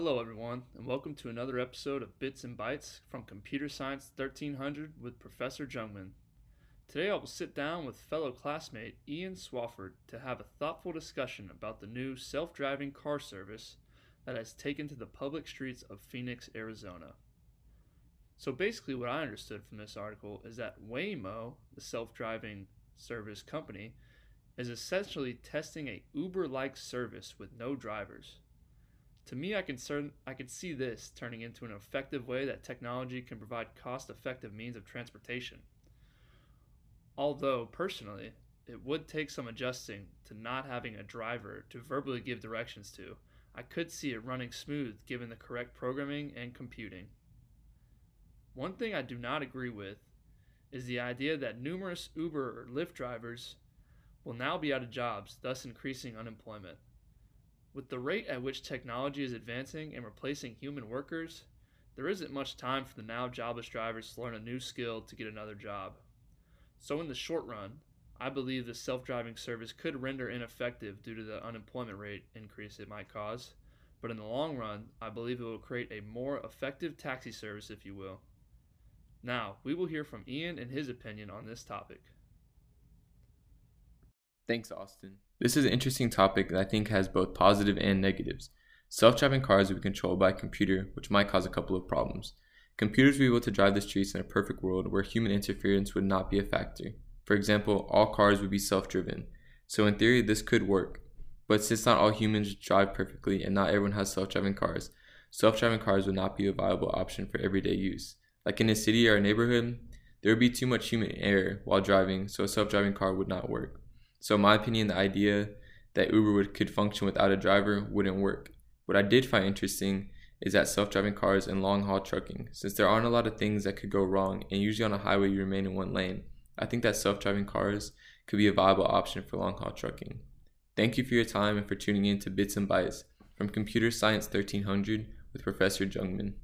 Hello, everyone, and welcome to another episode of Bits and Bytes from Computer Science 1300 with Professor Jungman. Today, I will sit down with fellow classmate Ian Swafford to have a thoughtful discussion about the new self driving car service that has taken to the public streets of Phoenix, Arizona. So, basically, what I understood from this article is that Waymo, the self driving service company, is essentially testing a Uber like service with no drivers. To me, I can, I can see this turning into an effective way that technology can provide cost effective means of transportation. Although, personally, it would take some adjusting to not having a driver to verbally give directions to. I could see it running smooth given the correct programming and computing. One thing I do not agree with is the idea that numerous Uber or Lyft drivers will now be out of jobs, thus increasing unemployment. With the rate at which technology is advancing and replacing human workers, there isn't much time for the now jobless drivers to learn a new skill to get another job. So, in the short run, I believe the self driving service could render ineffective due to the unemployment rate increase it might cause, but in the long run, I believe it will create a more effective taxi service, if you will. Now, we will hear from Ian and his opinion on this topic. Thanks, Austin. This is an interesting topic that I think has both positive and negatives. Self driving cars will be controlled by a computer, which might cause a couple of problems. Computers will be able to drive the streets in a perfect world where human interference would not be a factor. For example, all cars would be self driven. So, in theory, this could work. But since not all humans drive perfectly and not everyone has self driving cars, self driving cars would not be a viable option for everyday use. Like in a city or a neighborhood, there would be too much human error while driving, so a self driving car would not work. So, in my opinion, the idea that Uber would, could function without a driver wouldn't work. What I did find interesting is that self driving cars and long haul trucking, since there aren't a lot of things that could go wrong, and usually on a highway you remain in one lane, I think that self driving cars could be a viable option for long haul trucking. Thank you for your time and for tuning in to Bits and Bytes from Computer Science 1300 with Professor Jungman.